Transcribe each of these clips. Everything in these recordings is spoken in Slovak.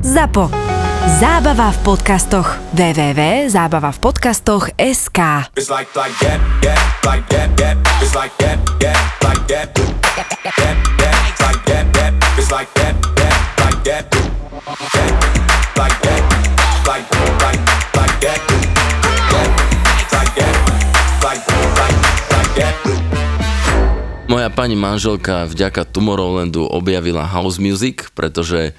ZAPO. Zábava v podcastoch. that. Moja pani manželka vďaka Tomorrowlandu objavila house music, pretože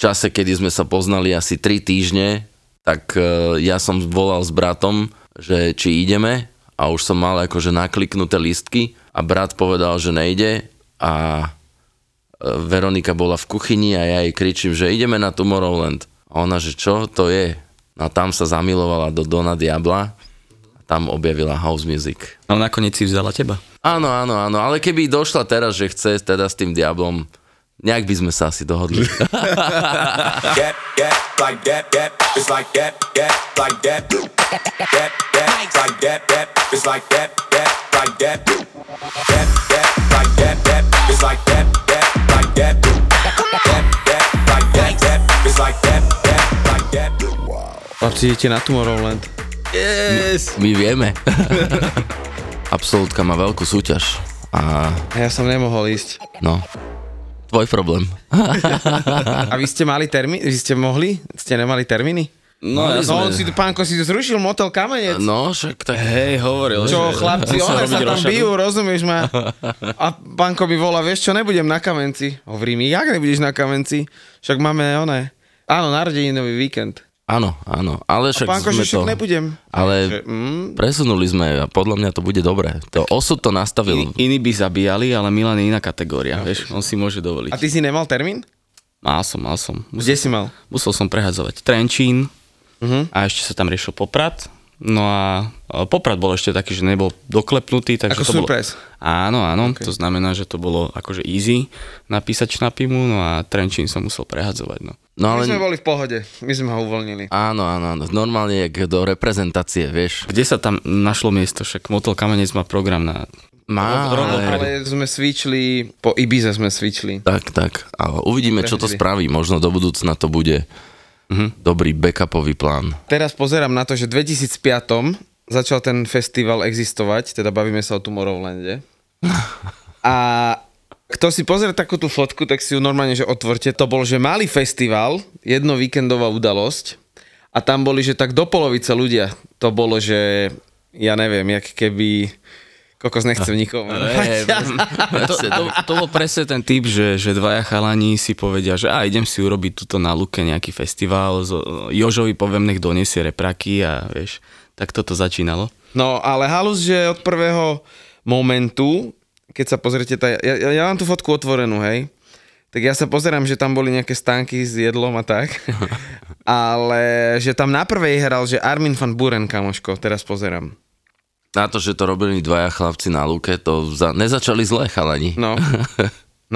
čase, kedy sme sa poznali asi 3 týždne, tak e, ja som volal s bratom, že či ideme a už som mal akože nakliknuté listky a brat povedal, že nejde a e, Veronika bola v kuchyni a ja jej kričím, že ideme na Tomorrowland. A ona, že čo to je? No a tam sa zamilovala do Dona Diabla a tam objavila house music. No nakoniec si vzala teba. Áno, áno, áno, ale keby došla teraz, že chce teda s tým diablom, nejak by sme sa asi dohodli. That, that, like that, that. It's like that, that, like that. That, that, it's like that, that. It's like that, that, like that. That, that, like that, that. It's like that, that, like that. That, that, like that, that. It's like that, that, like that. Chlapci, idete na Tomorrowland. Yes! My vieme. Absolútka má veľkú súťaž. A A ja som nemohol ísť. no, tvoj problém. A vy ste mali termín? Vy ste mohli? Ste nemali termíny? No, ja No, on si, pánko si zrušil motel Kamenec. No, však tak... Hej, hovoril, Čo, že chlapci, one sa tam rošadu. bijú, rozumieš ma? A pánko mi volá, vieš čo, nebudem na Kamenci. Hovorí mi, jak nebudeš na Kamenci? Však máme one. Áno, narodeninový víkend. Áno, áno, ale však Pánko, sme že však to... nebudem. Ale Že, mm, presunuli sme a podľa mňa to bude dobré. To osud to nastavil. Iní, iní by zabíjali, ale Milan je iná kategória, vieš, on si môže dovoliť. a ty si nemal termín? Mal som, mal som. Kde Musel, si mal? musel som prehadzovať Trenčín Mhm. a ešte sa tam riešil Poprad. No a a Poprad bol ešte taký, že nebol doklepnutý, takže Ako to surprise. bolo... Áno, áno, okay. to znamená, že to bolo akože easy napísať šnapimu, no a Trenčín som musel prehadzovať, no. No My ale... sme boli v pohode, my sme ho uvoľnili. Áno, áno, áno. Normálne jak do reprezentácie, vieš. Kde sa tam našlo miesto? Však Motel Kamenec má program na... Má, rovno ale... Ale sme switchli, po Ibize sme switchli. Tak, tak. A uvidíme, čo to spraví. Možno do budúcna to bude dobrý backupový plán. Teraz pozerám na to, že v 2005 začal ten festival existovať, teda bavíme sa o Tomorrowlande. A kto si pozrie takú tú fotku, tak si ju normálne, že otvorte. To bol, že malý festival, jedno víkendová udalosť a tam boli, že tak do polovice ľudia. To bolo, že ja neviem, jak keby... Kokos nechcem nikomu. To, to, to bol presne ten typ, že, že dvaja chalani si povedia, že a idem si urobiť tuto na Luke nejaký festival, Jožovi poviem, nech donesie repraky a vieš, tak toto začínalo. No, ale halus, že od prvého momentu, keď sa pozriete, tá, ja, ja, mám tú fotku otvorenú, hej, tak ja sa pozerám, že tam boli nejaké stánky s jedlom a tak, ale že tam na prvej hral, že Armin van Buren, kamoško, teraz pozerám. Na to, že to robili dvaja chlapci na luke, to za... nezačali zle chalani. No,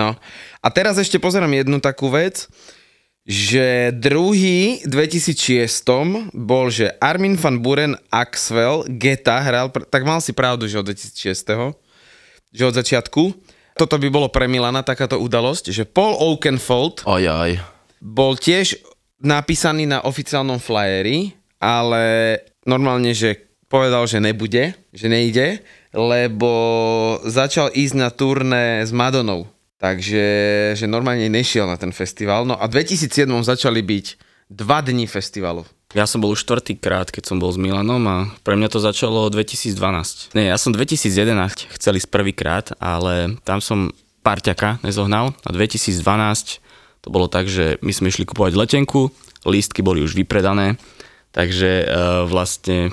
no. A teraz ešte pozerám jednu takú vec, že druhý 2006 bol, že Armin van Buren Axwell Geta hral, tak mal si pravdu, že od 2006 že od začiatku. Toto by bolo pre Milana takáto udalosť, že Paul Oakenfold Oj, oj. bol tiež napísaný na oficiálnom flyeri, ale normálne, že povedal, že nebude, že nejde, lebo začal ísť na turné s Madonou. Takže že normálne nešiel na ten festival. No a v 2007 začali byť dva dní festivalu. Ja som bol už štvrtýkrát, keď som bol s Milanom a pre mňa to začalo 2012. Nie, ja som 2011 chcel ísť prvýkrát, ale tam som parťaka nezohnal a 2012 to bolo tak, že my sme išli kupovať letenku, lístky boli už vypredané, takže uh, vlastne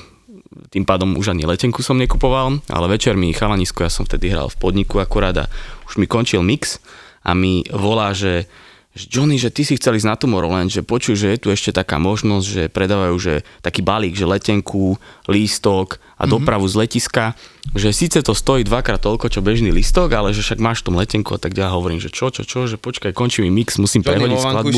tým pádom už ani letenku som nekupoval, ale večer mi chalanisko, ja som vtedy hral v podniku akurát a už mi končil mix a mi volá, že že Johnny, že ty si chcel ísť na Tomorrowland, že počuj, že je tu ešte taká možnosť, že predávajú že taký balík, že letenku, lístok a dopravu z letiska, že síce to stojí dvakrát toľko, čo bežný lístok, ale že však máš v tom letenku a tak ďalej. Hovorím, že čo, čo, čo, že počkaj, končí mi mix, musím Johnny prehodiť skladbu.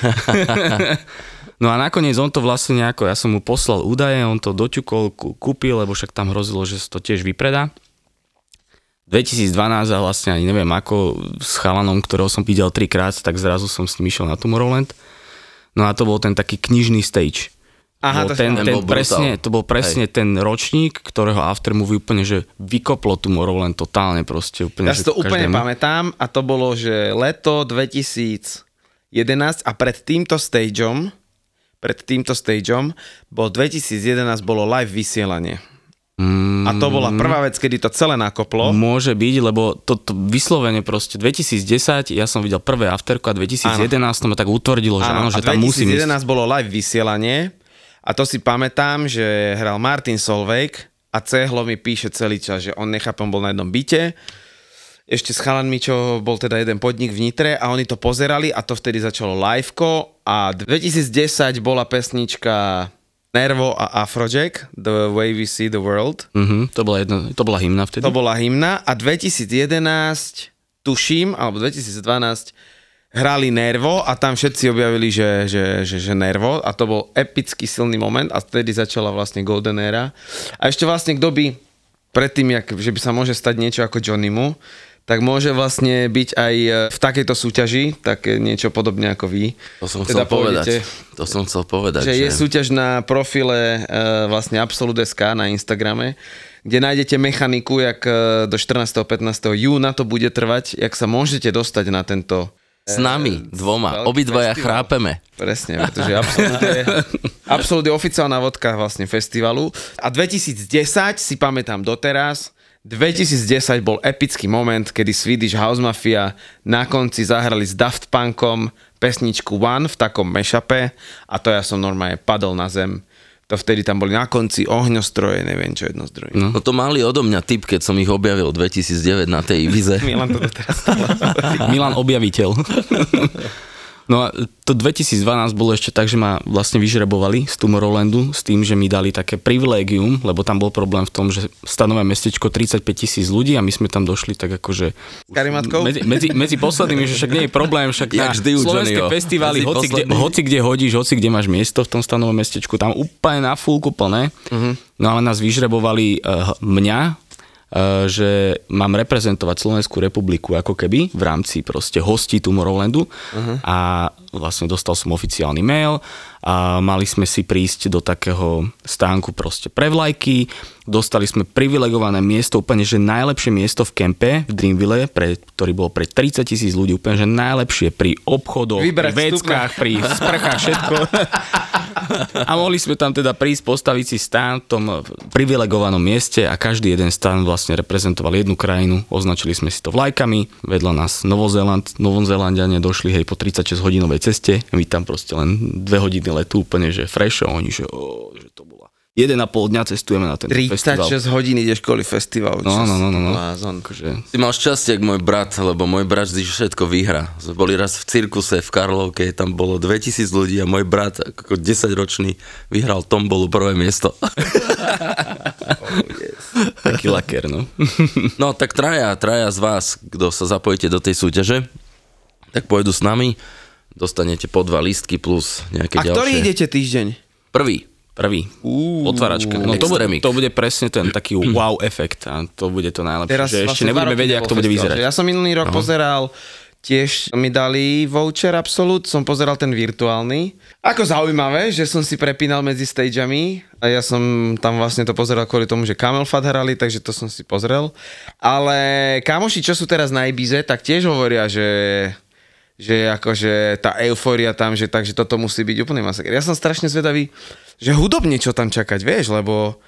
No a nakoniec on to vlastne nejako, ja som mu poslal údaje, on to doťukol, kú- kúpil, lebo však tam hrozilo, že to tiež vypredá. 2012 a vlastne ani neviem ako s chalanom, ktorého som videl trikrát, tak zrazu som s ním išiel na Tomorrowland. No a to bol ten taký knižný stage. Aha, bol ten, ten, Ten bol presne, to bol presne Hej. ten ročník, ktorého aftermovie úplne, že vykoplo Tomorrowland totálne proste. Úplne, Ja si to úplne každému. pamätám a to bolo, že leto 2011 a pred týmto stageom, pred týmto stageom, bol 2011 bolo live vysielanie. Mm, A to bola prvá vec, kedy to celé nakoplo. Môže byť, lebo to, to vyslovene proste 2010, ja som videl prvé afterko a 2011 to ma tak utvrdilo, že áno, že a tam musím 2011 ísť. bolo live vysielanie a to si pamätám, že hral Martin Solveig a Cehlo mi píše celý čas, že on nechápem, bol na jednom byte, ešte s chalanmi, čo bol teda jeden podnik v Nitre a oni to pozerali a to vtedy začalo liveko a 2010 bola pesnička Nervo a Afrojack, The Way We See the World. Mhm, to, bola jedno, to bola hymna vtedy. To bola hymna a 2011, tuším, alebo 2012, hrali Nervo a tam všetci objavili, že, že, že, že Nervo a to bol epický silný moment a vtedy začala vlastne Golden Era. A ešte vlastne kto by predtým, jak, že by sa môže stať niečo ako Johnnymu, tak môže vlastne byť aj e, v takejto súťaži, také niečo podobne ako vy. To som Teda chcel povedať. To som chcel povedať. že je súťaž na profile e, vlastne Absolut.sk na Instagrame, kde nájdete mechaniku, jak e, do 14. 15. júna to bude trvať, jak sa môžete dostať na tento S nami, dvoma. Obidvaja chrápeme. Presne, pretože Absolut je, Absolut je oficiálna vodka vlastne festivalu. A 2010 si pamätám doteraz, 2010 bol epický moment, kedy Swedish House Mafia na konci zahrali s Daft Punkom pesničku One v takom mashupe a to ja som normálne padol na zem. To vtedy tam boli na konci ohňostroje, neviem čo jedno zdroje. No. No to mali odo mňa tip, keď som ich objavil 2009 na tej Ibize. Milan to doteraz Milan objaviteľ. No a to 2012 bolo ešte tak, že ma vlastne vyžrebovali z Tomorrowlandu s tým, že mi dali také privilégium, lebo tam bol problém v tom, že stanové mestečko 35 tisíc ľudí a my sme tam došli tak akože... karimatkou? Medzi, medzi, medzi poslednými, že však nie je problém, však na vždy slovenské Johnnyho. festivály, Medzi hoci kde, hoci kde hodíš, hoci kde máš miesto v tom stanovom mestečku, tam úplne na fulku plné. Uh-huh. No ale nás vyžrebovali uh, mňa, že mám reprezentovať Slovenskú republiku ako keby v rámci proste hostí Tomorrowlandu uh-huh. a vlastne dostal som oficiálny mail a mali sme si prísť do takého stánku proste pre vlajky, dostali sme privilegované miesto, úplne že najlepšie miesto v kempe v Dreamville, pre, ktorý bol pre 30 tisíc ľudí, úplne že najlepšie pri obchodoch, Vybrať pri veckách, pri sprchách, všetko. A mohli sme tam teda prísť, postaviť si stán v tom privilegovanom mieste a každý jeden stán vlastne reprezentoval jednu krajinu. Označili sme si to vlajkami, vedľa nás Novozéland, Novozélandiane došli hej po 36 hodinovej ceste, my tam proste len dve hodiny letu úplne, že fresh a oni, že, bola 1,5 dňa cestujeme na ten festival. 36 hodín ideš kvôli festivalu. No, no, no, no, no. Blázon. Akože, Ty mal šťastie, ako môj brat, lebo môj brat vždy všetko vyhrá. Sme boli raz v cirkuse v Karlovke, tam bolo 2000 ľudí a môj brat, ako 10 ročný, vyhral tombolu prvé miesto. taký laker, no. No tak traja, traja z vás, kto sa zapojíte do tej súťaže, tak pôjdu s nami, dostanete po dva lístky plus nejaké A ktorý ďalšie. idete týždeň? Prvý. Prvý. Otváračka. No to bude, to bude presne ten taký wow efekt a to bude to najlepšie, Teraz že vlastne ešte nebudeme vedieť, ako to bude vyzerať. Ja som minulý rok pozeral tiež mi dali voucher Absolut, som pozeral ten virtuálny. Ako zaujímavé, že som si prepínal medzi stageami a ja som tam vlastne to pozeral kvôli tomu, že Camel Fat hrali, takže to som si pozrel. Ale kamoši, čo sú teraz na Ibize, tak tiež hovoria, že že akože tá eufória tam, že takže toto musí byť úplný masaker. Ja som strašne zvedavý, že hudobne čo tam čakať, vieš, lebo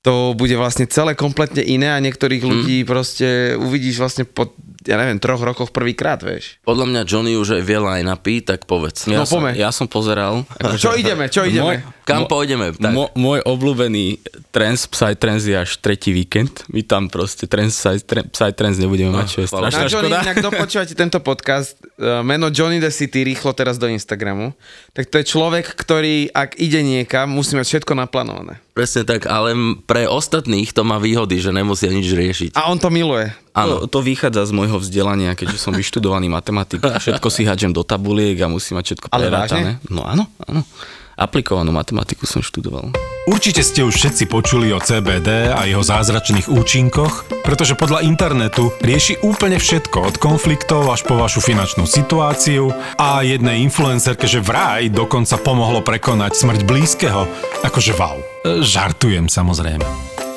to bude vlastne celé kompletne iné a niektorých ľudí proste uvidíš vlastne po, ja neviem, troch rokoch prvýkrát, vieš. Podľa mňa Johnny už aj veľa aj napí, tak povedz. No, Ja, som, ja som pozeral. Čo ideme, čo ideme? Kam pôjdeme? Tak. Mo, môj obľúbený trans, Psytrance je až tretí víkend. My tam proste trans, Psy- Psytrance nebudeme mať, čo je strašná Na Johnny, škoda. inak dopočúvate tento podcast, eh, meno Johnny the City rýchlo teraz do Instagramu, tak to je človek, ktorý ak ide niekam, musí mať všetko naplánované. Presne tak, ale pre ostatných to má výhody, že nemusia nič riešiť. A on to miluje. Áno. To, to vychádza z môjho vzdelania, keďže som vyštudovaný matematik. Všetko si hádžem do tabuliek a musím mať všetko Ale prerátané. No áno, áno. Aplikovanú matematiku som študoval. Určite ste už všetci počuli o CBD a jeho zázračných účinkoch, pretože podľa internetu rieši úplne všetko od konfliktov až po vašu finančnú situáciu a jednej influencerke, že vraj dokonca pomohlo prekonať smrť blízkeho. Akože wow. Žartujem samozrejme.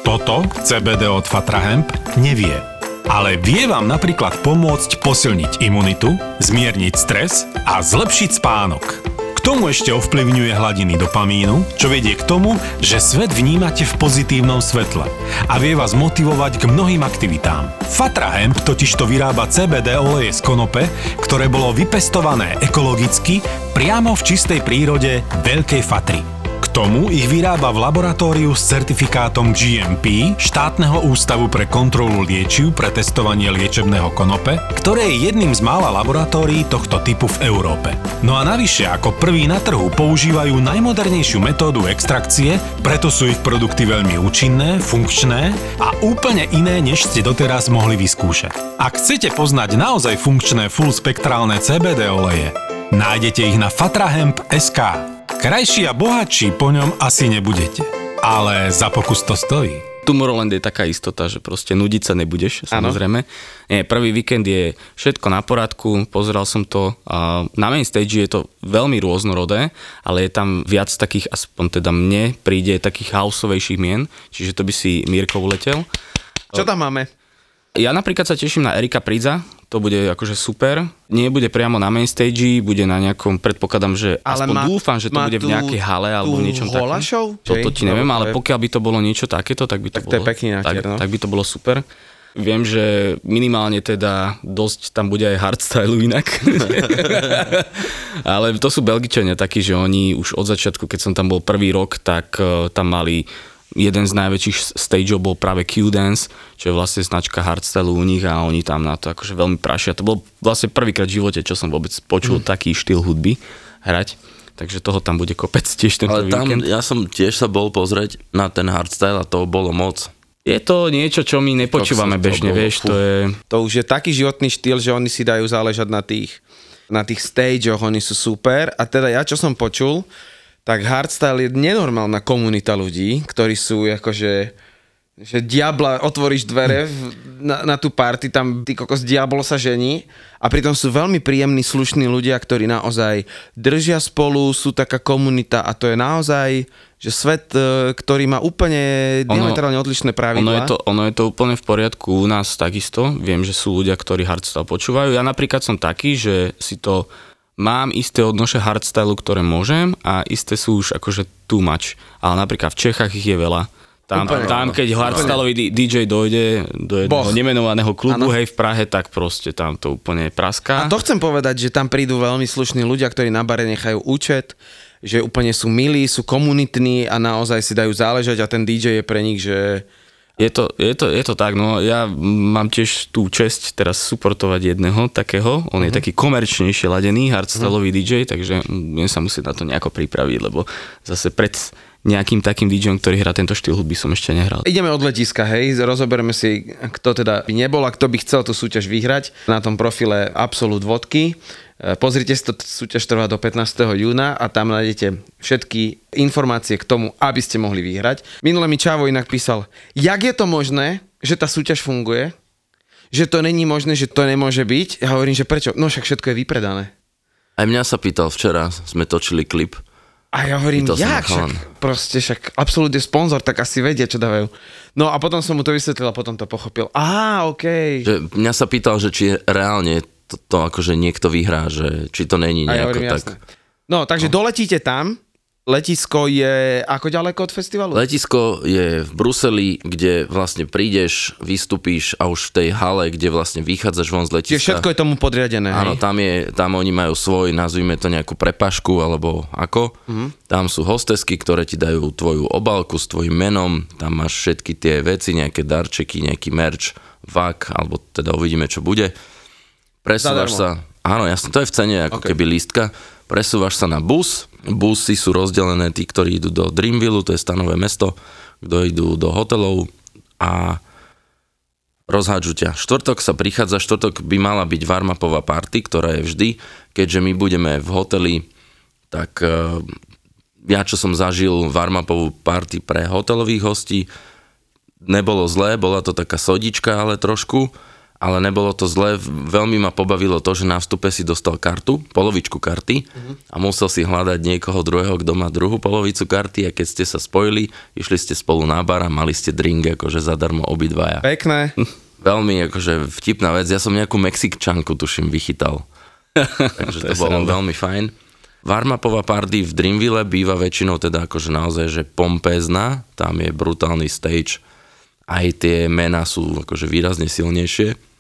Toto CBD od Fatra Hemp nevie. Ale vie vám napríklad pomôcť posilniť imunitu, zmierniť stres a zlepšiť spánok. Tomu ešte ovplyvňuje hladiny dopamínu, čo vedie k tomu, že svet vnímate v pozitívnom svetle a vie vás motivovať k mnohým aktivitám. Fatra Hemp totižto vyrába CBD oleje z konope, ktoré bolo vypestované ekologicky priamo v čistej prírode Veľkej Fatry. K tomu ich vyrába v laboratóriu s certifikátom GMP štátneho ústavu pre kontrolu liečiv pre testovanie liečebného konope, ktoré je jedným z mála laboratórií tohto typu v Európe. No a navyše ako prvý na trhu používajú najmodernejšiu metódu extrakcie, preto sú ich produkty veľmi účinné, funkčné a úplne iné, než ste doteraz mohli vyskúšať. Ak chcete poznať naozaj funkčné full spektrálne CBD oleje, nájdete ich na fatrahemp.sk. Krajší a bohatší po ňom asi nebudete. Ale za pokus to stojí. Tomorrowland je taká istota, že proste nudiť sa nebudeš, samozrejme. Nie, prvý víkend je všetko na poradku, pozeral som to. A na main stage je to veľmi rôznorodé, ale je tam viac takých, aspoň teda mne, príde takých houseovejších mien, čiže to by si Mirko uletel. Čo tam máme? Ja napríklad sa teším na Erika Pridza, to bude akože super. Nie bude priamo na main stage, bude na nejakom, predpokladám, že Ale aspoň má- dúfam, že to bude v nejakej hale alebo v niečom takom. show? Toto ti neviem, ale pokiaľ by to bolo niečo takéto, tak by to Tak to je bolo... pekný natier, tak, no. tak by to bolo super. Viem, že minimálne teda dosť tam bude aj hardstyle inak. Ale to sú Belgičania takí, že oni už od začiatku, keď som tam bol prvý rok, tak eh, tam mali jeden z najväčších stageov bol práve Q-Dance, čo je vlastne značka hardstyle u nich a oni tam na to akože veľmi prašia. To bol vlastne prvýkrát v živote, čo som vôbec počul mm. taký štýl hudby hrať. Takže toho tam bude kopec tiež tento Ale tam, víkend. ja som tiež sa bol pozrieť na ten hardstyle a to bolo moc. Je to niečo, čo my nepočúvame To som- to bežne, bolo, vieš, fú. to je... To už je taký životný štýl, že oni si dajú záležať na tých, na tých stageoch, oni sú super. A teda ja, čo som počul, tak hardstyle je nenormálna komunita ľudí, ktorí sú akože že diabla, otvoríš dvere v, na, na tú party, tam ty kokos diabol sa žení a pritom sú veľmi príjemní, slušní ľudia, ktorí naozaj držia spolu, sú taká komunita a to je naozaj, že svet, e, ktorý má úplne diametrálne odlišné pravidlá. Ono je, to, ono je to úplne v poriadku u nás takisto. Viem, že sú ľudia, ktorí hardstyle počúvajú. Ja napríklad som taký, že si to mám isté odnoše hardstylu, ktoré môžem a isté sú už akože too much. Ale napríklad v Čechách ich je veľa. Tam, Úplne. tam keď hardstyleový DJ dojde do jedného Boh. nemenovaného klubu, Áno. hej, v Prahe, tak proste tam to úplne praská. A to chcem povedať, že tam prídu veľmi slušní ľudia, ktorí na bare nechajú účet, že úplne sú milí, sú komunitní a naozaj si dajú záležať a ten DJ je pre nich, že Je to, je, to, je to tak, no. Ja mám tiež tú česť teraz suportovať jedného takého, on je taký komerčnejšie ladený, hardstyleový DJ, takže budem sa musieť na to nejako pripraviť, lebo zase pred nejakým takým DJom, ktorý hrá tento štýl hudby som ešte nehral. ideme od letiska, hej, rozobereme si, kto teda by nebol a kto by chcel tú súťaž vyhrať. Na tom profile Absolut Vodky. E, Pozrite si to, súťaž trvá do 15. júna a tam nájdete všetky informácie k tomu, aby ste mohli vyhrať. Minule mi Čavo inak písal, jak je to možné, že tá súťaž funguje, že to není možné, že to nemôže byť. Ja hovorím, že prečo? No však všetko je vypredané. Aj mňa sa pýtal včera, sme točili klip. A ja hovorím, jak však, proste však absolútne sponzor, tak asi vedia, čo dávajú. No a potom som mu to vysvetlil a potom to pochopil. Á, okej. Že mňa sa pýtal, že či reálne to, to akože niekto vyhrá, že či to není nejako hovorím, tak. jasné. No, takže doletíte tam, letisko je ako ďaleko od festivalu? Letisko je v Bruseli, kde vlastne prídeš, vystupíš a už v tej hale, kde vlastne vychádzaš von z letiska. Čiže všetko je tomu podriadené, Áno, hej? tam, je, tam oni majú svoj, nazvime to nejakú prepašku, alebo ako. Mm. Tam sú hostesky, ktoré ti dajú tvoju obálku s tvojim menom, tam máš všetky tie veci, nejaké darčeky, nejaký merch, vak, alebo teda uvidíme, čo bude. Presúvaš Zadarmo. sa, áno, jasne, to je v cene ako Ok. okay. keby lístka. Presúvaš sa na bus, busy sú rozdelené tí, ktorí idú do Dreamville, to je stanové mesto, kto idú do hotelov a rozhádžu ťa. Štvrtok sa prichádza, štvrtok by mala byť warm-upová party, ktorá je vždy, keďže my budeme v hoteli, tak e, ja čo som zažil warm-upovú party pre hotelových hostí, nebolo zlé, bola to taká sodička, ale trošku, ale nebolo to zlé. Veľmi ma pobavilo to, že na vstupe si dostal kartu, polovičku karty a musel si hľadať niekoho druhého, kto má druhú polovicu karty a keď ste sa spojili, išli ste spolu na bar a mali ste drink akože zadarmo obidvaja. Pekné. Veľmi akože vtipná vec. Ja som nejakú Mexikčanku, tuším, vychytal. Takže to, je bolo sranda. veľmi fajn. Warm-upová party v Dreamville býva väčšinou teda akože naozaj, že pompezná, tam je brutálny stage, aj tie mená sú akože výrazne silnejšie.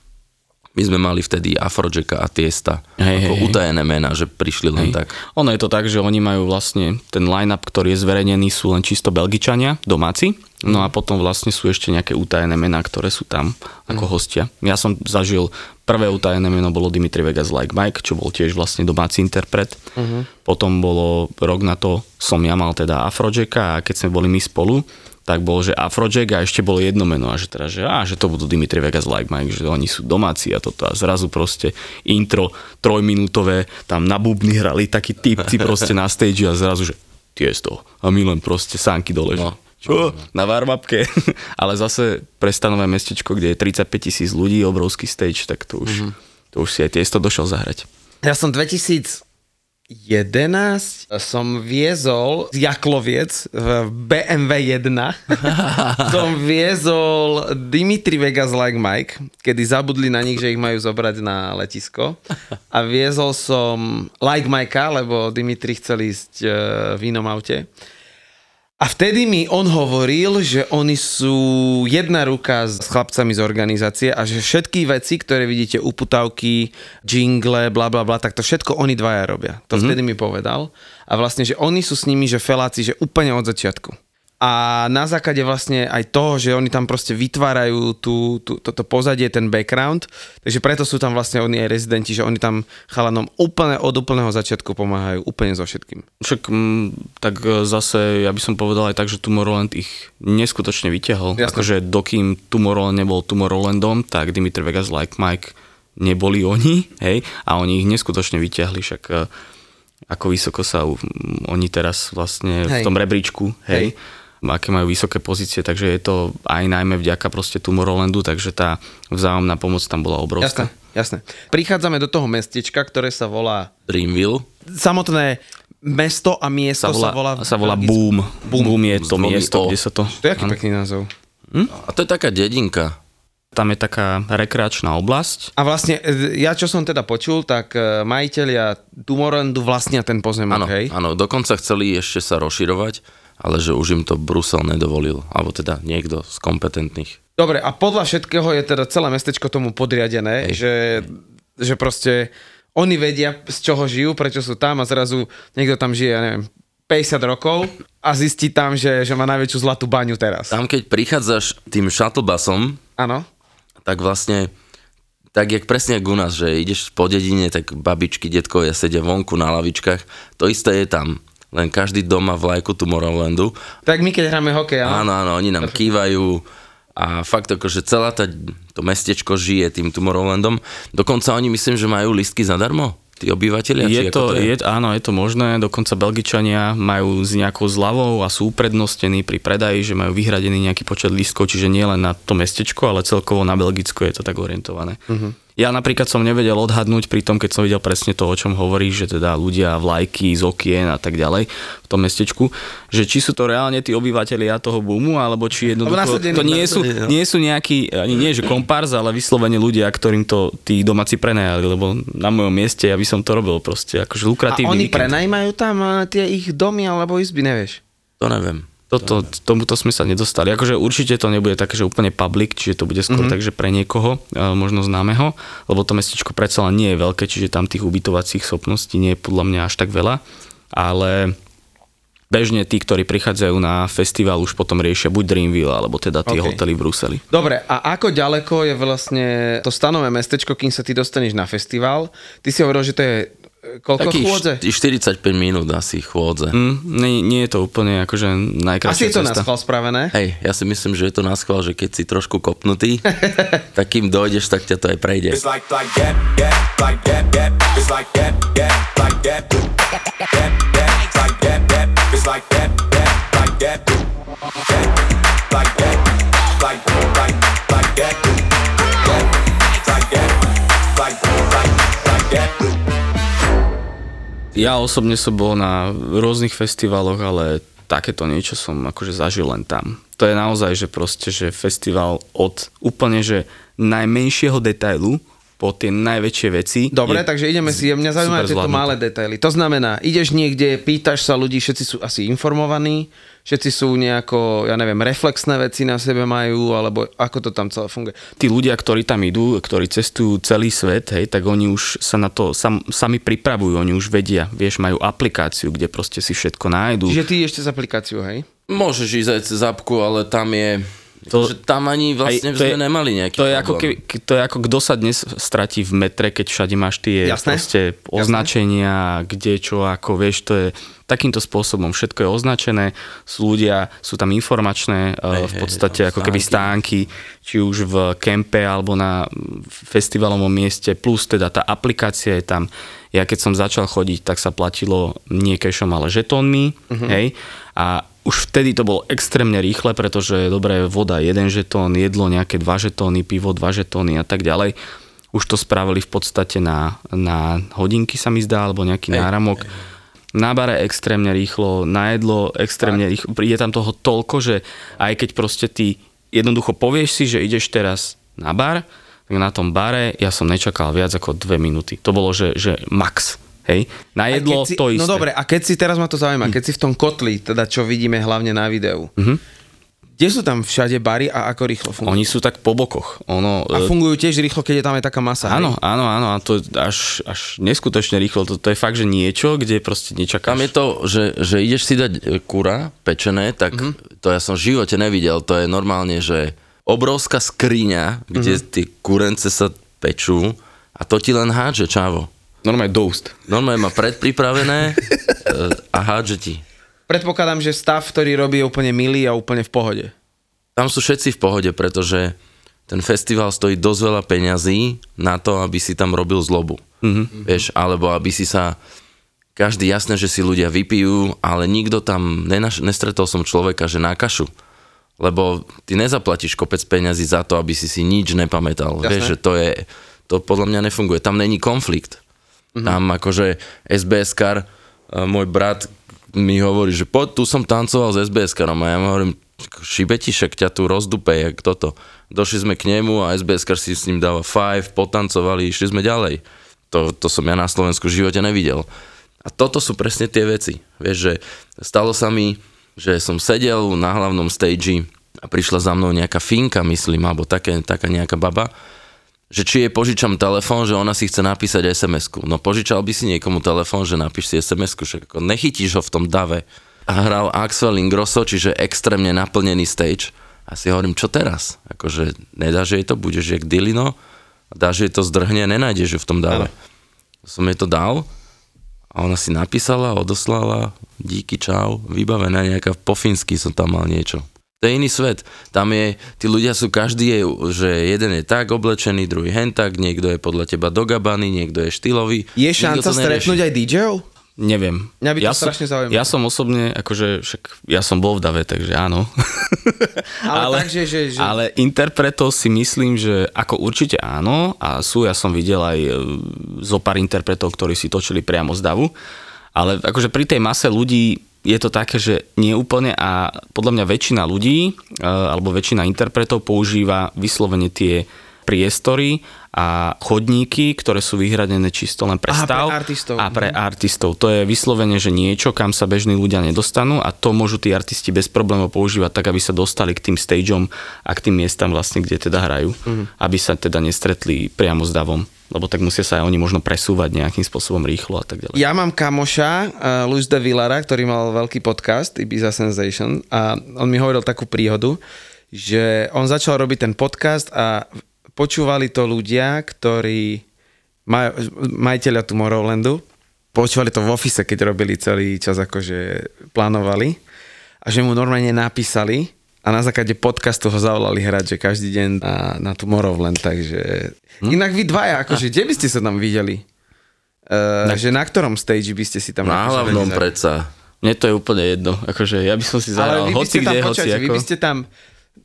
My sme mali vtedy Afrojacka a Tiesta, Hej, ako hej, utajené mená, že prišli len Hej. tak. Ono je to tak, že oni majú vlastne ten line-up, ktorý je zverejnený, sú len čisto Belgičania, domáci. No a potom vlastne sú ešte nejaké utajené mená, ktoré sú tam ako hostia. Ja som zažil, prvé utajené meno bolo Dimitri Vegas Like Mike, čo bol tiež vlastne domáci interpret. Potom bolo rok na to, som ja mal teda Afrojacka a keď sme boli my spolu, tak bol, že Afrojack a ešte bolo jedno meno a že teraz, že, á, že to budú Dimitri Vegas Like Mike, že oni sú domáci a toto. A zrazu proste intro trojminútové, tam na bubny hrali takí typci proste na stage a zrazu, že tiesto. A my len proste sánky dole, No. čo, na warmupke, ale zase prestanové mestečko, kde je 35 tisíc ľudí, obrovský stage, tak to už, to už si aj tiesto došiel zahrať. Ja som 2011 som viezol z Jakloviec v BMW 1 som viezol Dimitri Vegas Like Mike, kedy zabudli na nich, že ich majú zobrať na letisko. A viezol som Like Mikea, lebo Dimitri chcel ísť e, v inom aute. A vtedy mi on hovoril, že oni sú jedna ruka s chlapcami z organizácie a že všetky veci, ktoré vidíte, uputavky, jingle, bla bla bla, tak to všetko oni dvaja robia. To mm-hmm. vtedy mi povedal. A vlastne, že oni sú s nimi, že feláci, že úplne od začiatku. A na základe vlastne aj toho, že oni tam proste vytvárajú tú, tú, toto pozadie, ten background, takže preto sú tam vlastne oni aj rezidenti, že oni tam chalanom úplne od úplného začiatku pomáhajú úplne so všetkým. Však mm, tak e, zase, ja by som povedal aj tak, že Tomorrowland ich neskutočne vyťahol. Jasné. Akože dokým Tomorrowland nebol Tomorrowlandom, tak Dimitri Vegas Like Mike neboli oni, hej, a oni ich neskutočne vyťahli, však e, ako vysoko sa m, oni teraz vlastne Hej. v tom rebríčku, hej, aké majú vysoké pozície, takže je to aj najmä vďaka proste Tomorrowlandu, takže tá vzájomná pomoc tam bola obrovská. Jasné, jasné. Prichádzame do toho mestečka, ktoré sa volá Dreamville. samotné mesto a miesto Sa volá, sa volá, sa volá Boom. Boom. Boom. je to miesto, O. kde sa to... To je aký pekný názov. A to je taká dedinka. Tam je taká rekreačná oblasť. A vlastne, e, ja čo som teda počul, tak e, majiteľia Tomorrowlandu vlastnia ten pozemok, Áno, hej? áno, dokonca chceli ešte sa rozširovať, ale že už im to Brusel nedovolil, alebo teda niekto z kompetentných. Dobre, a podľa všetkého je teda celé mestečko tomu podriadené, že, že proste oni vedia, z čoho žijú, prečo sú tam a zrazu niekto tam žije, ja neviem, 50 rokov a zistí tam, že, že má najväčšiu zlatú baňu teraz. Tam, keď prichádzaš tým shuttlebusom, Áno. tak vlastne tak jak presne jak u nás, že ideš po dedine, tak babičky, detkovia sedia vonku na lavičkách, to isté je tam. Len každý dom má vlajku Tomorrowlandu. Tak my keď hráme hokej, áno. Áno, áno, oni nám kývajú a fakt ako, že celá tá, to mestečko žije tým Tomorrowlandom. Dokonca oni myslím, že majú listky zadarmo, tí obyvateľia. Je ako to, je? je, áno, je to možné, dokonca Belgičania majú s nejakou zľavou a sú uprednostení pri predaji, že majú vyhradený nejaký počet lístkov, čiže nie len na to mestečko, ale celkovo na Belgicko je to tak orientované. Uh-huh. Ja napríklad som nevedel odhadnúť pri tom, keď som videl presne to, o čom hovoríš, že teda ľudia vlajky z okien a tak ďalej v tom mestečku, že či sú to reálne tí obyvateľia toho boomu, alebo či jednoducho to nie sú, no. nie sú nejakí, ani nie že kompárs, ale vyslovene ľudia, ktorým to tí domáci prenajali, lebo na mojom mieste ja by som to robil proste, akože A lukratívny oni víkend. prenajmajú tam e, tie ich domy alebo izby, nevieš? To neviem. Toto, tomuto sme sa nedostali. Akože určite to nebude také, že úplne public, čiže to bude skôr mm-hmm. tak, že pre niekoho, e, možno známeho, lebo to mestečko predsa len nie je veľké, čiže tam tých ubytovacích schopností nie je podľa mňa až tak veľa, ale bežne tí, ktorí prichádzajú na festival, už potom riešia buď Dreamville, alebo teda tie OK. hotely v Bruseli. Dobre, a ako ďaleko je vlastne to stanové mestečko, kým sa ty dostaneš na festival? Ty si hovoril, že to je Koľko Taký chôdze? 45 minút asi chôdze. Mm, nie, nie je to úplne akože najkrajšia Asi je to cesta. naschval spravené. Hej, ja si myslím, že je to naschval, že keď si trošku kopnutý, tak kým dojdeš, tak ťa to aj prejde. Like that, like that, like that. Ja osobne som bol na rôznych festivaloch, ale takéto niečo som akože zažil len tam. To je naozaj, že proste, že festival od úplne, že najmenšieho detailu po tie najväčšie veci. Dobre, je takže ideme si, mňa zaujímajú tieto malé detaily. To znamená, ideš niekde, pýtaš sa ľudí, všetci sú asi informovaní, všetci sú nejako, ja neviem, reflexné veci na sebe majú, alebo ako to tam celé funguje. tí ľudia, ktorí tam idú, ktorí cestujú celý svet, hej, tak oni už sa na to sam, sami pripravujú, oni už vedia, vieš, majú aplikáciu, kde proste si všetko nájdu. Čiže ty ešte z aplikáciu, hej? Môžeš ísť aj cez apku, ale tam je... To- že tam ani vlastne Aj to je- nemali nejaký To je, ako keby, to je ako kto sa dnes stratí v metre, keď všade máš tie Jasné. proste označenia, kde čo, ako vieš, to je takýmto spôsobom. Všetko je označené, sú ľudia, sú tam informačné hej, v hej, podstate tam ako keby stánky, či už v kempe alebo na festivalovom mieste, plus teda tá aplikácia je tam. Ja keď som začal chodiť, tak sa platilo nie cashom, ale žetónmi, uh-huh. hej, a už vtedy to bolo extrémne rýchle, pretože dobre, voda jeden žetón, jedlo nejaké dva žetóny, pivo dva žetóny a tak ďalej. Už to spravili v podstate na, na hodinky sa mi zdá, alebo nejaký náramok. Na bare extrémne rýchlo, na jedlo extrémne rýchlo. Je tam toho toľko, že aj keď proste ty jednoducho povieš si, že ideš teraz na bar, tak na tom bare ja som nečakal viac ako dve minúty. To bolo, že, že max. Hej? Na jedlo si, to isté. No dobre, a keď si, teraz ma to zaujíma, keď si v tom kotli, teda čo vidíme hlavne na videu, kde sú tam všade bary a ako rýchlo fungujú? Oni sú tak po bokoch. Ono, A e, fungujú tiež rýchlo, keď je tam aj taká masa. hej? Áno, áno, áno, a to je až, až neskutočne rýchlo. To, to je fakt, že niečo, kde proste nečakáš. Tam je to, že, že ideš si dať e, kura pečené, tak mm-hmm. to ja som v živote nevidel. To je normálne, že obrovská skriňa, kde mm-hmm. tie kurence sa pečú a to ti len hádže, čavo. Normálne doust. Normálne má predpripravené e, a hádže ti. Predpokladám, že stav, ktorý robí je úplne milý a úplne v pohode. Tam sú všetci v pohode, pretože ten festival stojí dosť veľa peňazí na to, aby si tam robil zlobu. Mm-hmm. Vieš, alebo aby si sa... Každý jasné, že si ľudia vypijú, ale nikto tam... Nenaš, nestretol som človeka, že na kašu. Lebo ty nezaplatíš kopec peňazí za to, aby si si nič nepamätal. Jasné. Vieš, že to je... To podľa mňa nefunguje. Tam není konflikt. Mm-hmm. Tam akože SBS-kar, e, môj brat mi hovorí, že poď, tu som tancoval s SBS-karom a ja mu hovorím, šibeti, však ťa tu rozdupe, jak toto. Došli sme k nemu a SBS-kar si s ním dáva five, potancovali, išli sme ďalej. To, to som ja na Slovensku v živote nevidel. A toto sú presne tie veci. Vieš, že stalo sa mi, že som sedel na hlavnom stage a prišla za mnou nejaká finka, myslím, alebo také, taká nejaká baba, že či jej požičam telefón, že ona si chce napísať SMS-ku. No požičal by si niekomu telefón, že napíš si SMS-ku, však ako nechytíš ho v tom dave. A hral Axel Ingrosso, čiže extrémne naplnený stage. A si hovorím, čo teraz? Akože nedáš jej to, budeš jak Dilino, dáš jej to zdrhne, nenájdeš ju v tom dave. Som jej to dal a ona si napísala, odoslala, díky, čau, vybavená nejaká, po fínsky som tam mal niečo. To je iný svet. Tam je, tí ľudia sú každý, je, že jeden je tak oblečený, druhý hen tak, niekto je podľa teba dogabany, niekto je štýlový. Je šanca stretnúť aj DJ-ov? Neviem. Mňa by to ja strašne som, zaujímalo. Ja som osobne, akože, však ja som bol v dave, takže áno. Ale takže, že- že- ale interpretov si myslím, že ako určite áno a sú, ja som videl aj e, zo pár interpretov, ktorí si točili priamo z davu, ale akože pri tej mase ľudí je to také, že nie úplne a podľa mňa väčšina ľudí e, alebo väčšina interpretov používa vyslovene tie priestory a chodníky, ktoré sú vyhradené čisto len pre Aha, pre stav artistov. a pre artistov. To je vyslovene, že niečo, kam sa bežní ľudia nedostanú a to môžu tí artisti bez problémov používať tak, aby sa dostali k tým stageom a k tým miestam vlastne, kde teda hrajú. Mhm. Aby sa teda nestretli priamo s davom. Lebo tak musia sa aj oni možno presúvať nejakým spôsobom rýchlo a tak ďalej. Ja mám kamoša, uh, Luis de Villara, ktorý mal veľký podcast, Ibiza Sensation, a on mi hovoril takú príhodu, že on začal robiť ten podcast a počúvali to ľudia, ktorí maj, majiteľia Tomorrowlandu, počúvali to v office, keď robili celý čas, akože plánovali a že mu normálne napísali a na základe podcastu ho zavolali hrať, že každý deň na, na Tomorrowland, takže... Hm? Inak vy dvaja, akože, kde by ste sa tam videli? Uh, že na ktorom stage by ste si tam Na hlavnom vedeli predsa. Mne to je úplne jedno. Akože ja by som si zahral hoci kde, hoci počujete, vy ako. by ste tam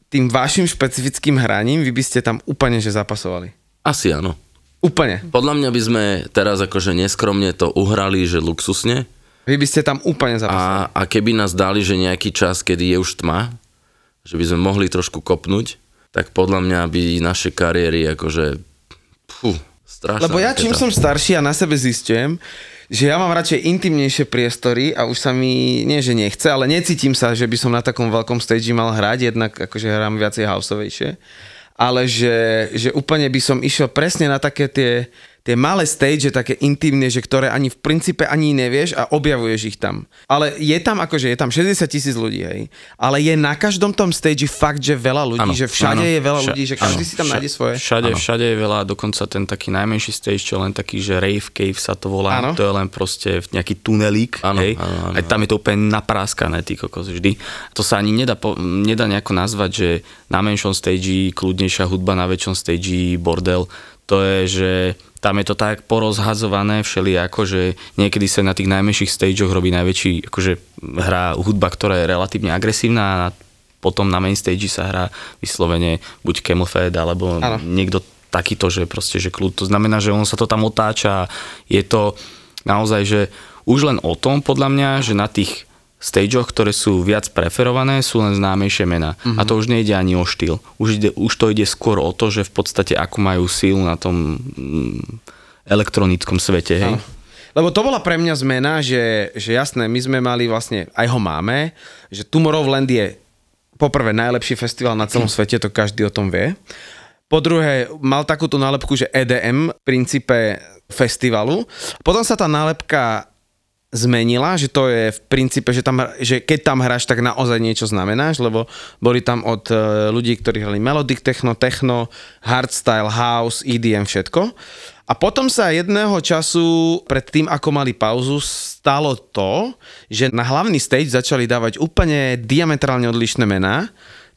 tým vašim špecifickým hraním, vy by ste tam úplne že zapasovali. Asi áno. Úplne. Podľa mňa by sme teraz akože neskromne to uhrali, že luxusne. Vy by ste tam úplne zapasali. A, a keby nás dali, že nejaký čas, kedy je už tma, že by sme mohli trošku kopnúť, tak podľa mňa by naše kariéry akože... Pú, strašná Lebo ja čím som starší a na sebe zistujem, že ja mám radšej intimnejšie priestory a už sa mi, nie že nechce, ale necítim sa, že by som na takom veľkom stage mal hrať, jednak akože hrám viacej houseovejšie, ale že, že úplne by som išiel presne na také tie, tie malé stage, také intimné, že ktoré ani v princípe ani nevieš a objavuješ ich tam. Ale je tam akože, je tam 60 tisíc ľudí, hej, ale je na každom tom stage fakt, že veľa ľudí, Áno, že všade áno. je veľa Vša- ľudí, že každý áno, si tam vša- nájde svoje. Všade, všade je veľa, dokonca ten taký najmenší stage, čo len taký, že rave cave sa to volá, Áno. to je len proste nejaký tunelík, Áno, hej, áno, áno, aj tam je to úplne napráskané, ty kokos, vždy. To sa ani nedá, po, nedá nejako nazvať, že na menšom stage kľudnejšia hudba, na väčšom stage bordel, to je, že tam je to tak porozhadzované všelijako, že niekedy sa na tých najmenších stageoch robí najväčší, akože hrá hudba, ktorá je relatívne agresívna a potom na main stage sa hrá vyslovene buď Camel Fat, alebo Áno. niekto takýto, že proste, že kľud. To znamená, že on sa to tam otáča. Je to naozaj, že už len o tom, podľa mňa, že na tých stageoch, ktoré sú viac preferované, sú len známejšie mená. A to už nejde ani o štýl. Už, ide, už to ide skôr o to, že v podstate ako majú sílu na tom mm, elektronickom svete. Hej? Áno. Lebo to bola pre mňa zmena, že, že jasné, my sme mali vlastne, aj ho máme, že Tomorrowland je poprvé najlepší festival na celom svete, to každý o tom vie. Po druhé, mal takúto nálepku, že EDM v princípe festivalu. Potom sa tá nálepka zmenila, že to je v princípe, že, tam, že keď tam hráš, tak naozaj niečo znamenáš, lebo boli tam od e, ľudí, ktorí hrali melodic techno, techno, hardstyle, house, EDM, všetko. A potom sa jedného času, pred tým, ako mali pauzu, stalo to, že na hlavný stage začali dávať úplne diametrálne odlišné mená,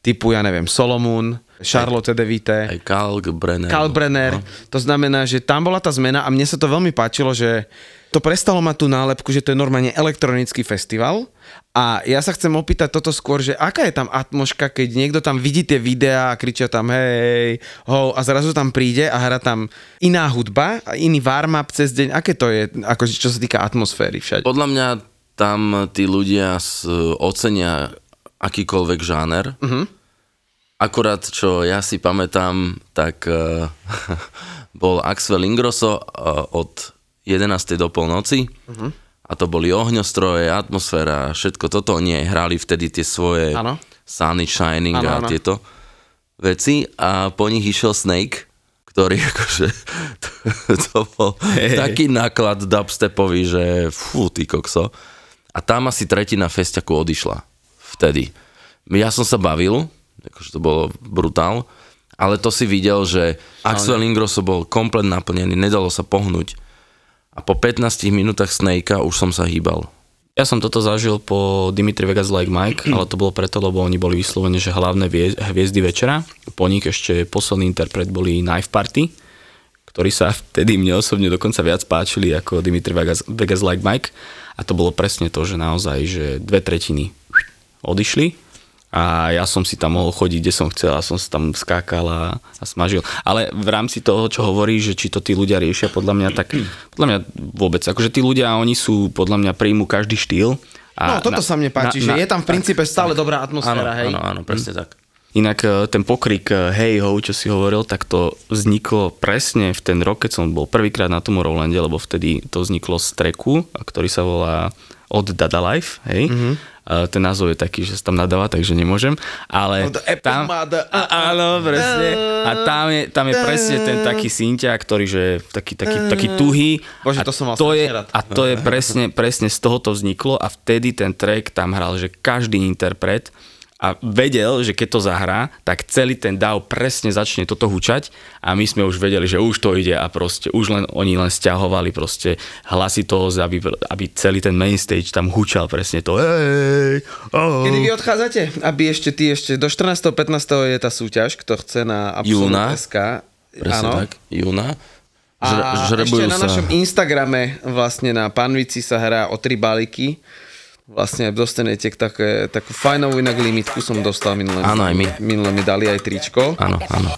typu, ja neviem, Solomon, Charlotte de Vite. Aj Kalk, Brenner. Kalbrenner. No. To znamená, že tam bola tá zmena a mne sa to veľmi páčilo, že to prestalo mať tú nálepku, že to je normálne elektronický festival. A ja sa chcem opýtať toto skôr, že aká je tam atmoška, keď niekto tam vidí tie videá a kričia tam hej, ho, a zrazu tam príde a hrá tam iná hudba, iný warm-up cez deň. Aké to je, ako, čo sa týka atmosféry všade? Podľa mňa tam tí ľudia ocenia akýkoľvek žáner. Uh-huh. Akurát, čo ja si pamätám, tak uh, bol Axel Ingrosso uh, od 11. do polnoci uh-huh. a to boli ohňostroje, atmosféra, všetko toto. Aj hrali vtedy tie svoje Áno. Sunny Shining Áno, a áno. tieto veci a po nich išiel Snake, ktorý akože, to, to bol Hej. taký náklad dubstepový, že fú, ty kokso. A tam asi tretina festiaku odišla vtedy. Ja som sa bavil, akože to bolo brutál, ale to si videl, že Axel Ingrosso bol komplet naplnený, nedalo sa pohnúť. A po 15 minútach Snakea už som sa hýbal. Ja som toto zažil po Dimitri Vegas Like Mike, ale to bolo preto, lebo oni boli vyslovene, že hlavné vie- hviezdy večera. Po nich ešte posledný interpret boli Knife Party, ktorí sa vtedy mne osobne dokonca viac páčili ako Dimitri Vegas, Vegas Like Mike. A to bolo presne to, že naozaj, že dve tretiny odišli a ja som si tam mohol chodiť, kde som chcel a som sa tam skákal a, a smažil. Ale v rámci toho, čo hovorí, že či to tí ľudia riešia, podľa mňa tak, podľa mňa vôbec, akože tí ľudia, oni sú, podľa mňa príjmu každý štýl. No, toto sa mne páči, že je tam v princípe stále dobrá Áno, atmosféra, hej? áno, áno, presne tak. Inak e, ten pokrik e, Hey Ho, čo si hovoril, tak to vzniklo presne v ten rok, keď som bol prvýkrát na Tomorrowlande, lebo vtedy to vzniklo z treku, ktorý sa volá Od Dada Life, hej. Mm-hmm. Ten názov je taký, že sa tam nadáva, takže nemôžem. Ale tam, a, áno, presne. A tam je, tam je presne ten taký synťa, ktorý, že taký, taký, taký tuhý. Bože, A to som mal to je. A to je presne, presne z toho to vzniklo a vtedy ten track tam hral, že každý interpret a vedel, že keď to zahrá, tak celý ten DAO presne začne toto hučať a my sme už vedeli, že už to ide a proste už len oni len stiahovali proste hlasitosť, aby, aby celý ten main stage tam hučal presne to hej, oh. Kedy vy odchádzate? Aby ešte ty ešte do 14. 15. je tá súťaž, kto chce na Júna. Absolut.sk. Presne Áno. tak, júna. A Žre, žrebujú ešte na sa. našom Instagrame vlastne na Panvici sa hrá o tri balíky. Vlastne dostanete také, takú fajnovú inak limitku som dostal minulé. Áno, aj my. Minulé mi dali aj tričko. Áno, áno.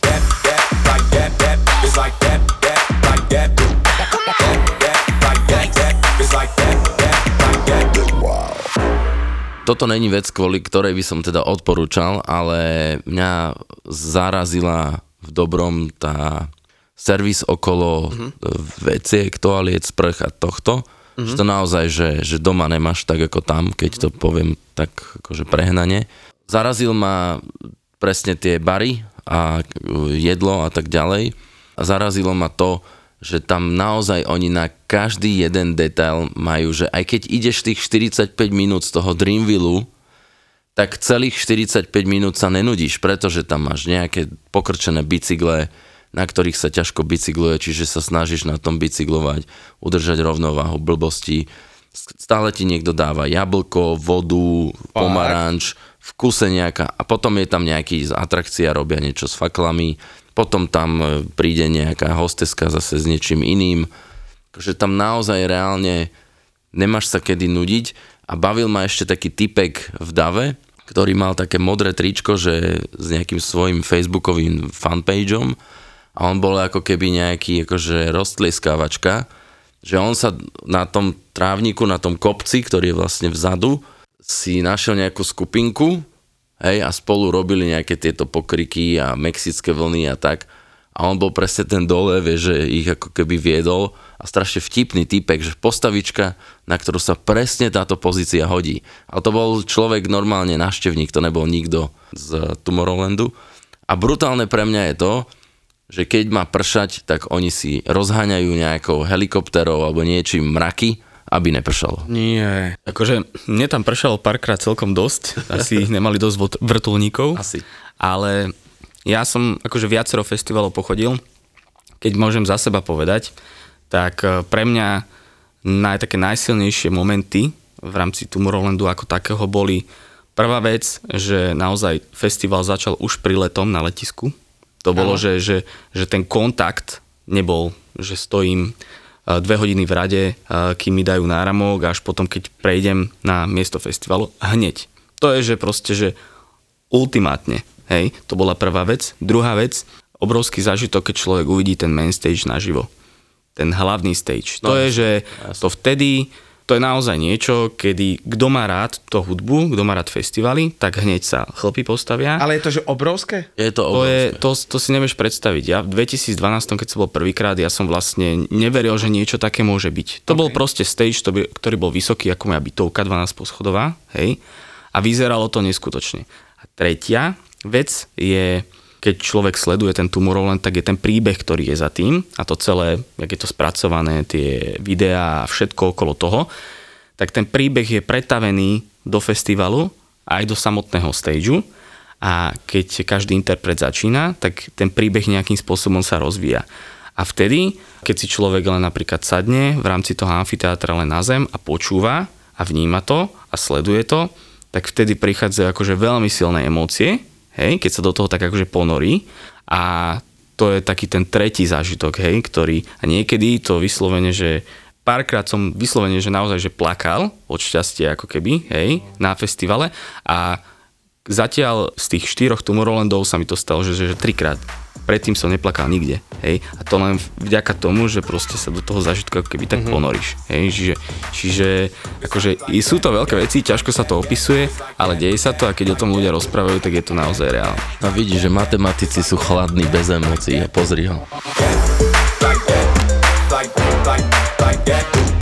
Toto není vec, kvôli ktorej by som teda odporúčal, ale mňa zarazila v dobrom tá servis okolo mm-hmm. veciek, toaliet, sprch a tohto. Mm-hmm. Že to naozaj, že, že doma nemáš tak ako tam, keď to poviem tak akože prehnane. Zarazil ma presne tie bary a jedlo a tak ďalej. A zarazilo ma to, že tam naozaj oni na každý jeden detail majú, že aj keď ideš tých 45 minút z toho Dreamville, tak celých 45 minút sa nenudíš, pretože tam máš nejaké pokrčené bicykle, na ktorých sa ťažko bicykluje, čiže sa snažíš na tom bicyklovať, udržať rovnováhu blbosti. Stále ti niekto dáva jablko, vodu, pomaranč, v kuse nejaká, a potom je tam nejaký atrakcia, robia niečo s faklami, potom tam e, príde nejaká hosteska zase s niečím iným, že tam naozaj reálne nemáš sa kedy nudiť. A bavil ma ešte taký typek v Dave, ktorý mal také modré tričko, že s nejakým svojim facebookovým fanpageom a on bol ako keby nejaký akože rostlieskávačka, že on sa na tom trávniku, na tom kopci, ktorý je vlastne vzadu, si našiel nejakú skupinku, hej, a spolu robili nejaké tieto pokriky a mexické vlny a tak. A on bol presne ten dole, vie, že ich ako keby viedol a strašne vtipný typek, že postavička, na ktorú sa presne táto pozícia hodí. Ale to bol človek normálne návštevník, to nebol nikto z Tomorrowlandu. A brutálne pre mňa je to, že keď má pršať, tak oni si rozháňajú nejakou helikopterou alebo niečím mraky, aby nepršalo. Nie. Akože mne tam pršalo párkrát celkom dosť, asi ich nemali dosť vrtulníkov. Asi. Ale ja som akože viacero festivalov pochodil, keď môžem za seba povedať, tak eh, pre mňa naj, také najsilnejšie momenty v rámci Tomorrowlandu ako takého boli prvá vec, že naozaj festival začal už pri letom na letisku. To bolo, že, že, že ten kontakt nebol, že stojím eh, dve hodiny v rade, eh, kým mi dajú náramok až potom, keď prejdem na miesto festivalu, hneď. To je, že proste, že ultimátne, hej, to bola prvá vec. Druhá vec, obrovský zážitok, keď človek uvidí ten main stage naživo. Ten hlavný stage. To je, že to vtedy, to je naozaj niečo, kedy kto má rád to hudbu, kto má rád festivaly, tak hneď sa chlpy postavia. Ale je to, že obrovské? Je to To, je, obrovské. to, to si nevieš predstaviť. Ja v 2012, keď som bol prvýkrát, ja som vlastne neveril, že niečo také môže byť. To okay. bol proste stage, to by, ktorý bol vysoký ako moja bytovka, 12 poschodová, hej, a vyzeralo to neskutočne. A tretia vec je, keď človek sleduje ten Tomorrowland, tak je ten príbeh, ktorý je za tým a to celé, jak je to spracované, tie videá a všetko okolo toho, tak ten príbeh je pretavený do festivalu aj do samotného stageu a keď každý interpret začína, tak ten príbeh nejakým spôsobom sa rozvíja. A vtedy, keď si človek len napríklad sadne v rámci toho amfiteátra len na zem a počúva a vníma to a sleduje to, tak vtedy prichádzajú akože veľmi silné emócie, hej, keď sa do toho tak akože ponorí a to je taký ten tretí zážitok, hej, ktorý a niekedy to vyslovene, že párkrát som vyslovene, že naozaj, že plakal od šťastia ako keby, hej, na festivale a zatiaľ z tých štyroch Tomorrowlandov sa mi to stalo, že, že, že trikrát. Predtým som neplakal nikde, hej. A to len vďaka tomu, že proste sa do toho zážitku ako keby tak mm-hmm. ponoríš, hej. Čiže, čiže akože sú to veľké veci, ťažko sa to opisuje, ale deje sa to a keď o tom ľudia rozprávajú, tak je to naozaj reálne. A vidíš, že matematici sú chladní bez emócií a pozri ho. like that, like like like that, that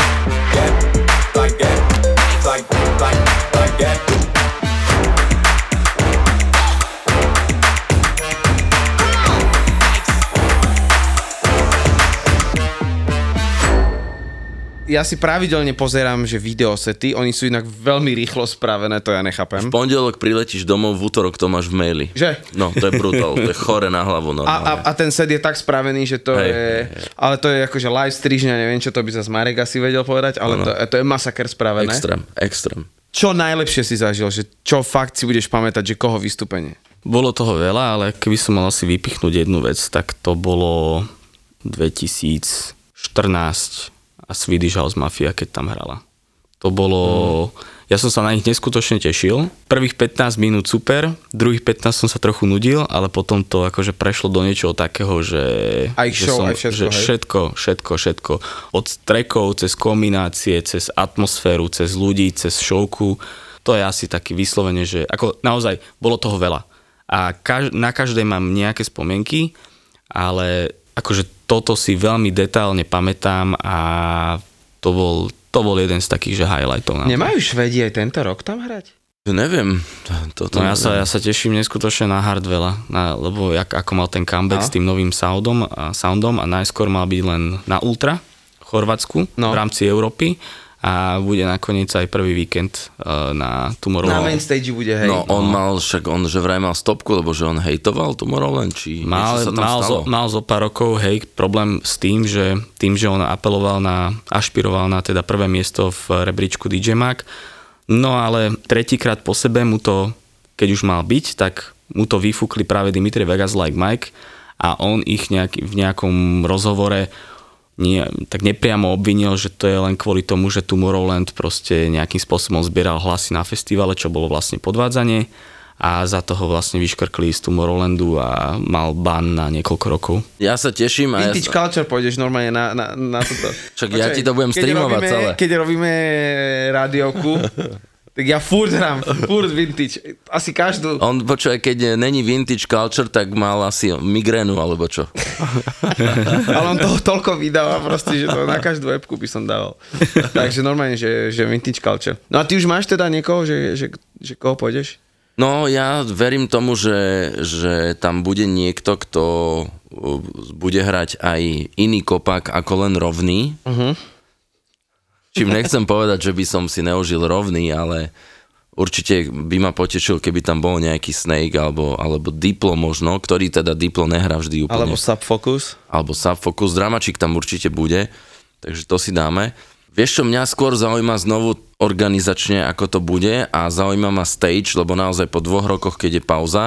Ja si pravidelne pozerám, že videosety, oni sú inak veľmi rýchlo spravené, to ja nechápem. V pondelok priletíš domov, v útorok to máš v maili. Že? No, to je brutál, to je chore na hlavu A, a, normálne. a ten set je tak spravený, že to Hej, je... hej, Ale to je akože live strižňa, neviem čo to by zase Marek asi vedel povedať, ale to, to je masaker spravené. Extrém, extrém. Čo najlepšie si zažil, že čo fakt si budeš pamätať, že koho vystúpenie? Bolo toho veľa, ale keby som mal asi vypichnúť jednu vec, tak to bolo 2014 a Swedish House Mafia, keď tam hrala. To bolo... Ja som sa na nich neskutočne tešil. Prvých 15 minút super, druhých 15 som sa trochu nudil, ale potom to akože prešlo do niečoho takého, že... Aj že show, aj všetko, že hej? všetko, všetko, všetko. Od trekov, cez kombinácie, cez atmosféru, cez ľudí, cez šovku. To je asi taký vyslovene, že ako naozaj bolo toho veľa. A kaž, na každej mám nejaké spomienky, ale akože toto si veľmi detálne pamätám a to bol, to bol jeden z takých, že highlightov. Nemajú Švedi aj tento rok tam hrať? Neviem. Toto No ja sa, ja sa teším neskutočne na Hardwella, na, lebo jak, ako mal ten comeback No. s tým novým soundom a, soundom a najskôr mal byť len na Ultra v Chorvátsku No. v rámci Európy a bude nakoniec aj prvý víkend uh, na Na Tomorrowland. main stage bude, hej. No, on mal však, on že vraj mal stopku, lebo že on hejtoval Tomorrowland, či Mal, sa tam mal, zo, stalo? mal zo pár rokov, hej, problém s tým, že tým, že on apeloval na, ašpiroval na teda prvé miesto v rebríčku DJ Mag, no ale tretíkrát po sebe mu to, keď už mal byť, tak mu to vyfúkli práve Dimitri Vegas like Mike a on ich nejaký, v nejakom rozhovore nie, tak nepriamo obvinil, že to je len kvôli tomu, že Tomorrowland proste nejakým spôsobom zbieral hlasy na festivale, čo bolo vlastne podvádzanie a za toho vlastne vyškrkli z Tomorrowlandu a mal ban na niekoľko rokov. Ja sa teším a ja Vintage sa, culture pôjdeš normálne na, na, na toto. Však ja ti to budem keď streamovať robíme, celé. Keď robíme rádiovku, tak ja furt hrám, furt vintage. Asi každú. on, počúvaj, keď není vintage culture, tak mal asi migrénu, alebo čo. Ale on toho toľko vydáva proste, že to na každú webku by som dával. Takže normálne, že, že vintage culture. No a ty už máš teda niekoho, že, že, že koho pôjdeš? No, ja verím tomu, že, že tam bude niekto, kto uh, bude hrať aj iný kopak ako len rovný. Uh-huh. Čím nechcem povedať, že by som si neužil rovný, ale určite by ma potešil, keby tam bol nejaký Snake alebo, alebo Diplo možno, ktorý teda Diplo nehrá vždy úplne. Alebo Subfocus? alebo Subfocus, Dramačik tam určite bude, takže to si dáme. Vieš čo, mňa skôr zaujíma znovu organizačne, ako to bude a zaujíma ma stage, lebo naozaj po dvoch rokoch, keď je pauza,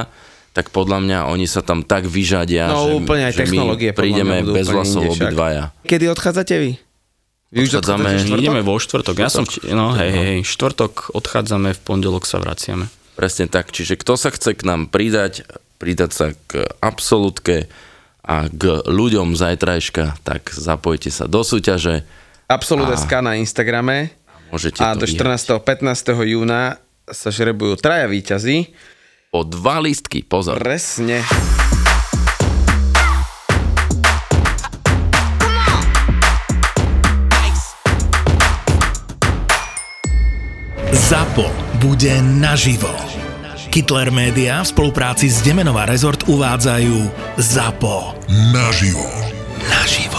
tak podľa mňa oni sa tam tak vyžadia, No že, úplne aj že my prídeme bez vlasov obidvaja. Kedy odchádzate vy? Odchádzame-? Ideme vo štvrtok. Ja som, no hej, hej, štvrtok odchádzame, v pondelok sa vraciame. Presne tak, čiže kto sa chce k nám pridať, pridať sa k absolútke a k ľuďom zajtrajška, tak zapojte sa do súťaže. Absolut A- SK na Instagrame Môžete a do vyhrať. 14. 15. júna sa žrebujú traja víťazí. Po dva listky, pozor. Presne. ZAPO bude naživo. Hitler Media v spolupráci s Demenová rezort uvádzajú ZAPO. Naživo. Naživo.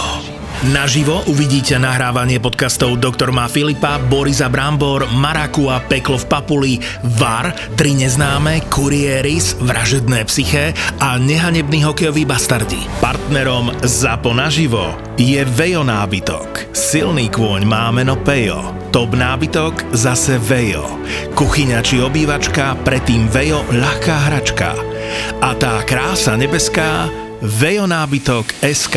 Naživo uvidíte nahrávanie podcastov Doktor má Filipa, Borisa Brambor, Maraku a Peklo v Papuli, VAR, Tri neznáme, Kurieris, Vražedné psyché a Nehanebný hokejový bastardi. Partnerom ZAPO naživo je Vejo nábytok. Silný kôň má meno Pejo. Top nábytok zase Vejo. Kuchyňa či obývačka, predtým Vejo ľahká hračka. A tá krása nebeská Vejo SK.